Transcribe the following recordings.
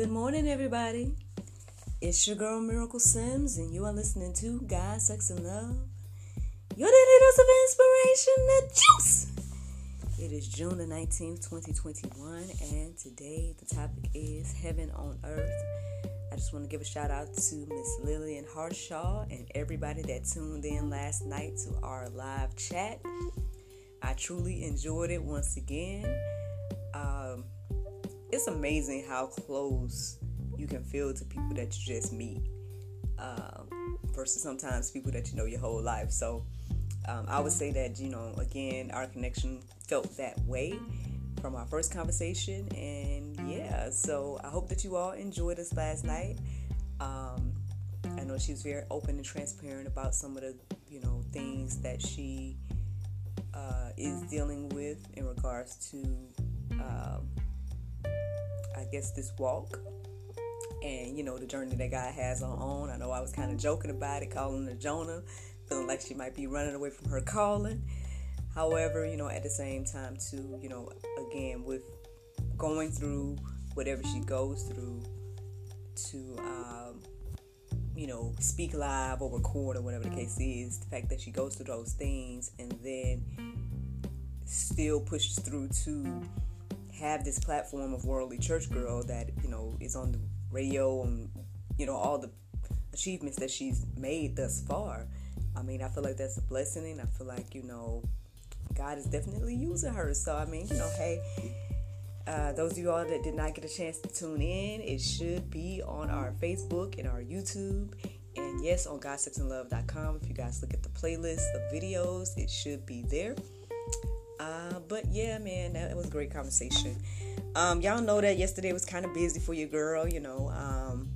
Good morning, everybody. It's your girl Miracle Sims, and you are listening to God, Sex, and Love. Your daily dose of inspiration, the juice. It is June the 19th, 2021, and today the topic is Heaven on Earth. I just want to give a shout out to Miss Lillian Harshaw and everybody that tuned in last night to our live chat. I truly enjoyed it once again. Um, it's amazing how close you can feel to people that you just meet um, versus sometimes people that you know your whole life. So um, I would say that, you know, again, our connection felt that way from our first conversation. And yeah, so I hope that you all enjoyed us last night. Um, I know she was very open and transparent about some of the, you know, things that she uh, is dealing with in regards to um, I guess, this walk and, you know, the journey that God has on own. I know I was kind of joking about it, calling her Jonah, feeling like she might be running away from her calling. However, you know, at the same time, too, you know, again, with going through whatever she goes through to, um, you know, speak live or record or whatever the case is, the fact that she goes through those things and then still pushes through to have this platform of worldly church girl that you know is on the radio and you know all the achievements that she's made thus far. I mean, I feel like that's a blessing, and I feel like you know God is definitely using her. So I mean, you know, hey. Uh, those of you all that did not get a chance to tune in, it should be on our Facebook and our YouTube. And yes, on GodSexAndLove.com. If you guys look at the playlist of videos, it should be there. Uh, but yeah, man, that was a great conversation. Um, y'all know that yesterday was kind of busy for your girl, you know. Um,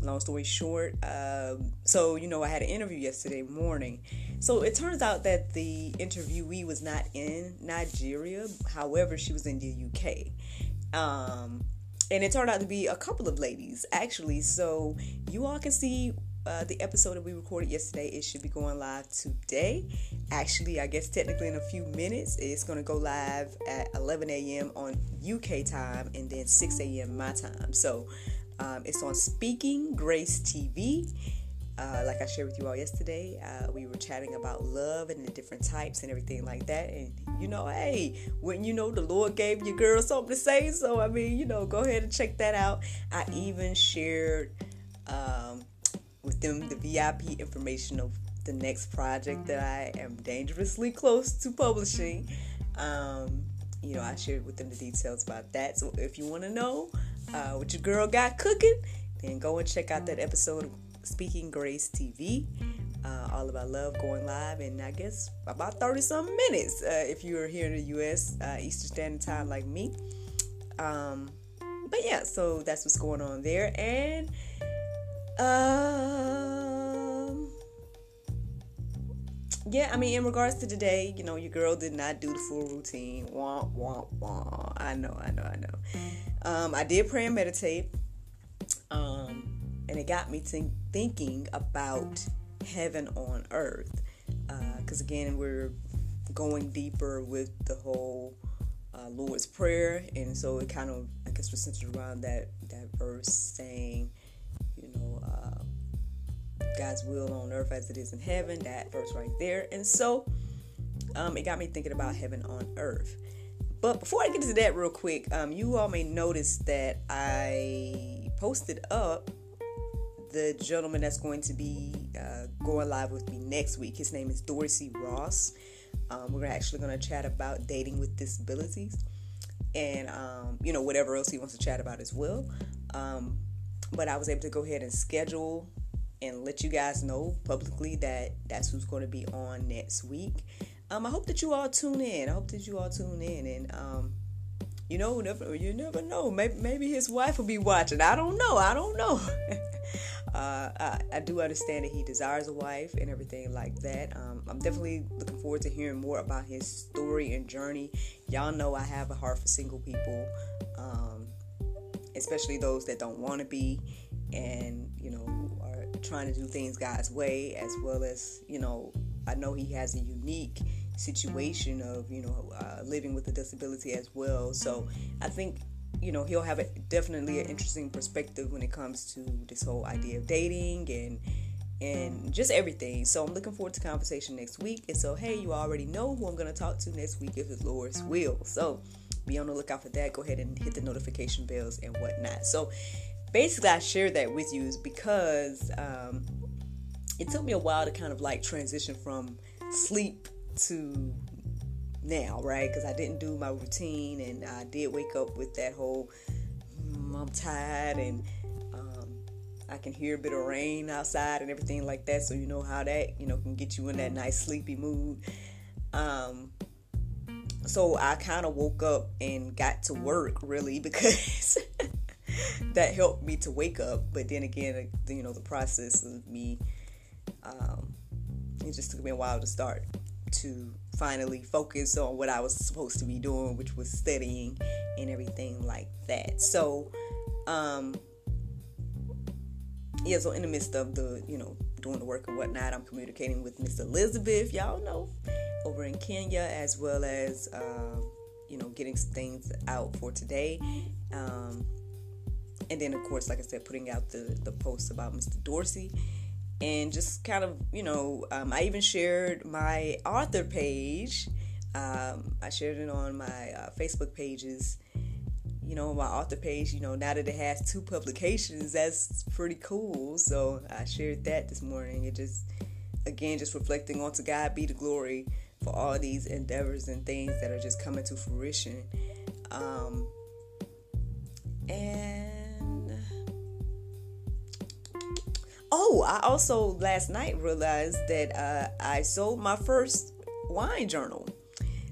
long story short, um, so you know, I had an interview yesterday morning. So it turns out that the interviewee was not in Nigeria, however, she was in the UK. Um, and it turned out to be a couple of ladies actually. So you all can see uh, the episode that we recorded yesterday. It should be going live today. Actually, I guess technically in a few minutes, it's going to go live at 11 a.m. on UK time and then 6 a.m. my time. So um, it's on Speaking Grace TV. Uh, like I shared with you all yesterday, uh, we were chatting about love and the different types and everything like that. And you know, hey, when you know the Lord gave your girl something to say, so I mean, you know, go ahead and check that out. I even shared um, with them the VIP information of the next project that I am dangerously close to publishing. Um, you know, I shared with them the details about that. So if you want to know uh, what your girl got cooking, then go and check out that episode of Speaking Grace TV. Uh, all about love going live in I guess about 30 some minutes uh, if you're here in the US uh, Eastern Standard Time like me. Um, but yeah, so that's what's going on there. And um, yeah, I mean, in regards to today, you know, your girl did not do the full routine. I know, I know, I know. Um, I did pray and meditate. Um, and it got me think- thinking about heaven on earth. Because uh, again, we're going deeper with the whole uh, Lord's Prayer. And so it kind of, I guess, was centered around that, that verse saying, God's will on earth as it is in heaven. That verse right there. And so um, it got me thinking about heaven on earth. But before I get into that, real quick, um, you all may notice that I posted up the gentleman that's going to be uh, going live with me next week. His name is Dorsey Ross. Um, we're actually going to chat about dating with disabilities and, um, you know, whatever else he wants to chat about as well. Um, but I was able to go ahead and schedule and let you guys know publicly that that's who's going to be on next week. Um, I hope that you all tune in. I hope that you all tune in, and um, you know, never you never know. Maybe maybe his wife will be watching. I don't know. I don't know. uh, I, I, do understand that he desires a wife and everything like that. Um, I'm definitely looking forward to hearing more about his story and journey. Y'all know I have a heart for single people, um, especially those that don't want to be, and you know trying to do things God's way, as well as, you know, I know he has a unique situation of, you know, uh, living with a disability as well. So I think you know, he'll have a, definitely an interesting perspective when it comes to this whole idea of dating and and just everything. So I'm looking forward to conversation next week. And so, hey, you already know who I'm going to talk to next week if it's Lord's will. So be on the lookout for that. Go ahead and hit the notification bells and whatnot. So basically, I shared that with you is because um, it took me a while to kind of like transition from sleep to now, right? Because I didn't do my routine and I did wake up with that whole mm, I'm tired and I can hear a bit of rain outside and everything like that. So you know how that you know can get you in that nice sleepy mood. Um, so I kind of woke up and got to work really because that helped me to wake up. But then again, you know, the process of me, um, it just took me a while to start to finally focus on what I was supposed to be doing, which was studying and everything like that. So, um, yeah, so in the midst of the, you know, doing the work and whatnot, I'm communicating with Miss Elizabeth, y'all know, over in Kenya, as well as, uh, you know, getting things out for today. Um, and then, of course, like I said, putting out the, the post about Mr. Dorsey. And just kind of, you know, um, I even shared my author page. Um, I shared it on my uh, Facebook pages you know, my author page, you know, now that it has two publications, that's pretty cool. So I shared that this morning. It just, again, just reflecting on to God be the glory for all these endeavors and things that are just coming to fruition. Um, and oh, I also last night realized that uh, I sold my first wine journal.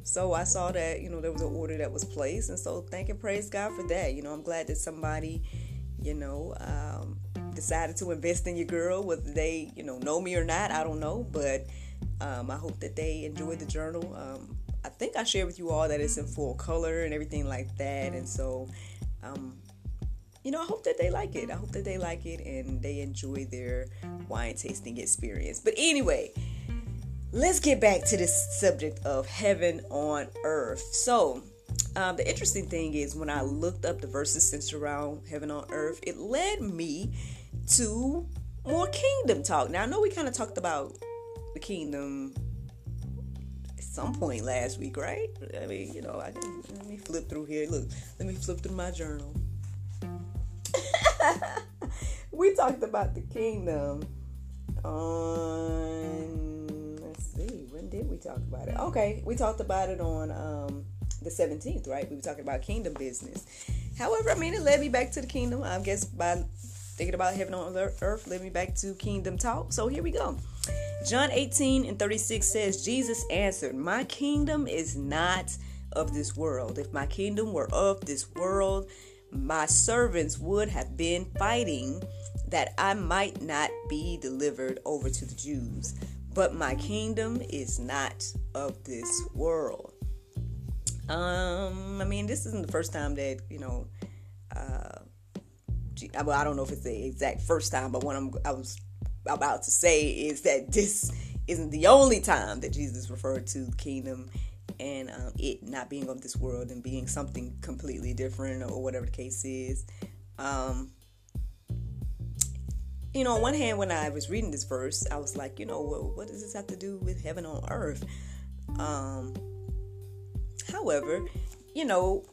So I saw that, you know, there was an order that was placed. And so thank and praise God for that. You know, I'm glad that somebody, you know, um, decided to invest in your girl, whether they, you know, know me or not, I don't know. But um, I hope that they enjoyed the journal. Um, I think I shared with you all that it's in full color and everything like that. And so, um, you know, I hope that they like it. I hope that they like it and they enjoy their wine tasting experience. But anyway, let's get back to this subject of heaven on earth. So, um, the interesting thing is when I looked up the verses centered around heaven on earth, it led me to more kingdom talk. Now, I know we kind of talked about the kingdom at some point last week, right? I mean, you know, I can let me flip through here. Look, let me flip through my journal. we talked about the kingdom on let's see, when did we talk about it? Okay, we talked about it on um, the 17th, right? We were talking about kingdom business. However, I mean, it led me back to the kingdom. I guess by thinking about heaven on earth led me back to kingdom talk. So here we go. John 18 and 36 says, Jesus answered, My kingdom is not of this world. If my kingdom were of this world, my servants would have been fighting that I might not be delivered over to the Jews. But my kingdom is not of this world. Um, I mean, this isn't the first time that you know. Uh, well, I don't know if it's the exact first time, but what I'm I was about to say is that this isn't the only time that Jesus referred to kingdom and um, it not being of this world and being something completely different or whatever the case is. Um, you know, on one hand, when I was reading this verse, I was like, you know, well, what does this have to do with heaven on earth? Um, however, you know,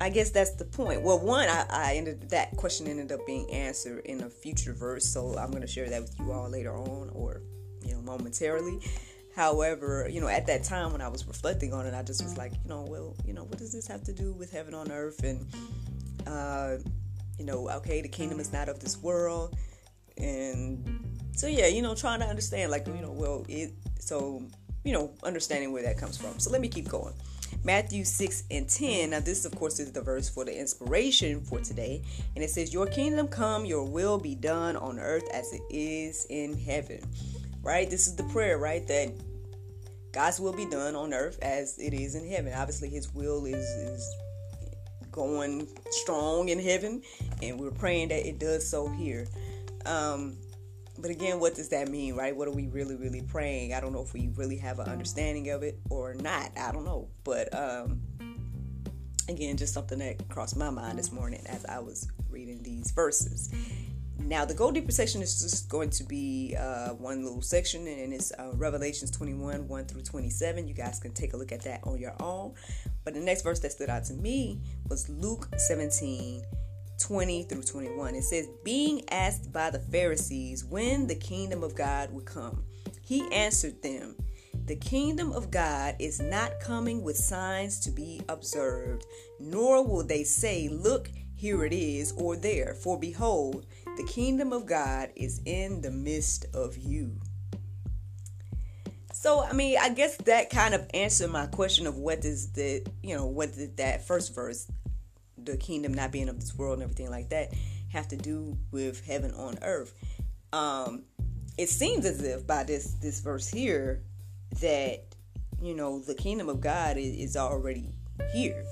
I guess that's the point. Well, one, I, I ended that question ended up being answered in a future verse, so I'm going to share that with you all later on, or you know, momentarily. However, you know, at that time when I was reflecting on it, I just was like, you know, well, you know, what does this have to do with heaven on earth? And, uh, you know, okay, the kingdom is not of this world and so yeah you know trying to understand like you know well it so you know understanding where that comes from so let me keep going Matthew 6 and 10. Now, this, of course, is the verse for the inspiration for today. And it says, Your kingdom come, your will be done on earth as it is in heaven. Right? This is the prayer, right? That God's will be done on earth as it is in heaven. Obviously, His will is, is going strong in heaven, and we're praying that it does so here. Um, but again, what does that mean, right? What are we really, really praying? I don't know if we really have an understanding of it or not. I don't know. But um, again, just something that crossed my mind this morning as I was reading these verses. Now, the Go Deeper section is just going to be uh, one little section, and it's uh, Revelations 21 1 through 27. You guys can take a look at that on your own. But the next verse that stood out to me was Luke 17 20 through 21. It says, Being asked by the Pharisees when the kingdom of God would come, he answered them, The kingdom of God is not coming with signs to be observed, nor will they say, Look, here it is, or there. For behold, the kingdom of God is in the midst of you. So, I mean, I guess that kind of answered my question of what does the, you know, what did that first verse, the kingdom not being of this world and everything like that, have to do with heaven on earth? Um, it seems as if by this this verse here that you know the kingdom of God is, is already here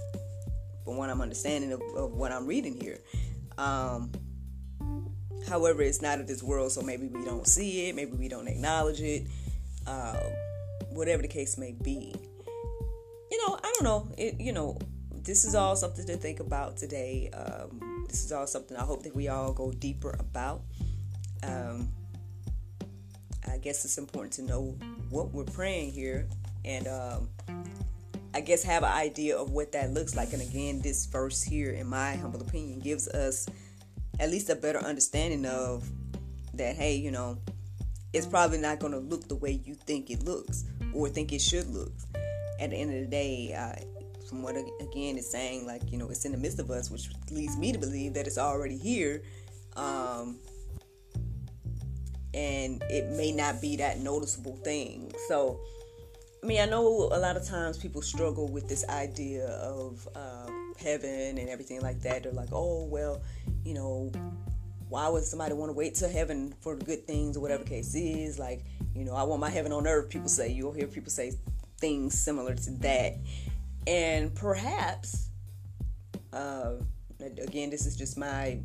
from what I'm understanding of, of what I'm reading here. Um, however, it's not of this world, so maybe we don't see it, maybe we don't acknowledge it, uh, whatever the case may be. You know, I don't know. It, you know, this is all something to think about today. Um, this is all something I hope that we all go deeper about. Um, I guess it's important to know what we're praying here and um, I guess have an idea of what that looks like. And again, this verse here, in my humble opinion, gives us at least a better understanding of that. Hey, you know, it's probably not going to look the way you think it looks or think it should look. At the end of the day, uh, from what again is saying, like you know, it's in the midst of us, which leads me to believe that it's already here. Um, and it may not be that noticeable thing. So I mean, I know a lot of times people struggle with this idea of uh, heaven and everything like that. They're like, oh, well, you know, why would somebody want to wait till heaven for good things or whatever case is? Like, you know, I want my heaven on earth, people say. You'll hear people say things similar to that. And perhaps, uh, again, this is just my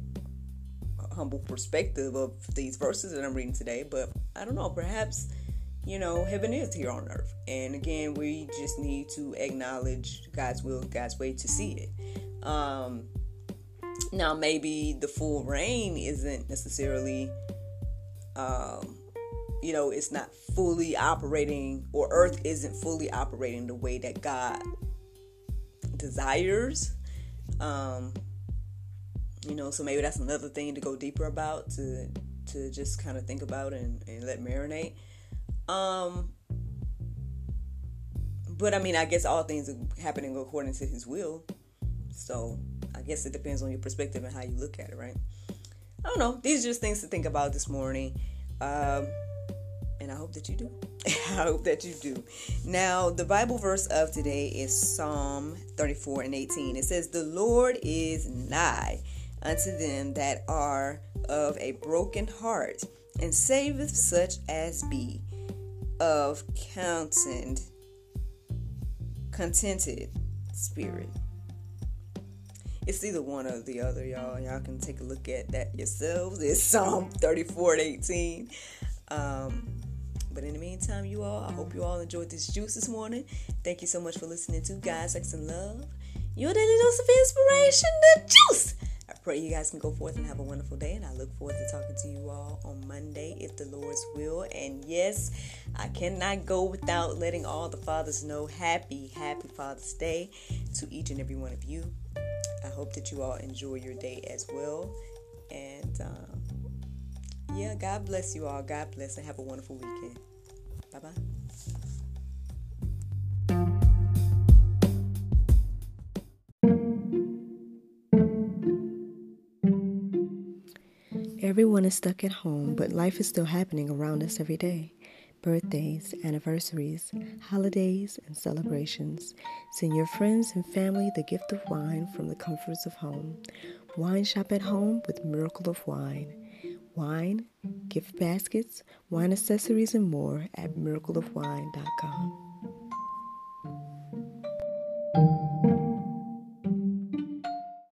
humble perspective of these verses that I'm reading today, but I don't know, perhaps you know, heaven is here on earth. And again, we just need to acknowledge God's will, God's way to see it. Um, now, maybe the full reign isn't necessarily, um, you know, it's not fully operating, or earth isn't fully operating the way that God desires. Um, you know, so maybe that's another thing to go deeper about, to to just kind of think about and, and let marinate. Um, but I mean, I guess all things are happening according to His will. So guess it depends on your perspective and how you look at it, right? I don't know. These are just things to think about this morning. Um, and I hope that you do. I hope that you do. Now, the Bible verse of today is Psalm 34 and 18. It says, The Lord is nigh unto them that are of a broken heart, and saveth such as be of counted, contented spirit. It's either one or the other, y'all. Y'all can take a look at that yourselves. It's Psalm 34 and 18. Um, but in the meantime, you all, I hope you all enjoyed this juice this morning. Thank you so much for listening to God, Sex, and Love. Your daily dose of inspiration, the juice. I pray you guys can go forth and have a wonderful day. And I look forward to talking to you all on Monday, if the Lord's will. And yes, I cannot go without letting all the fathers know happy, happy Father's Day to each and every one of you. I hope that you all enjoy your day as well. And um, yeah, God bless you all. God bless and have a wonderful weekend. Bye bye. Everyone is stuck at home, but life is still happening around us every day. Birthdays, anniversaries, holidays, and celebrations. Send your friends and family the gift of wine from the comforts of home. Wine shop at home with Miracle of Wine. Wine, gift baskets, wine accessories, and more at miracleofwine.com.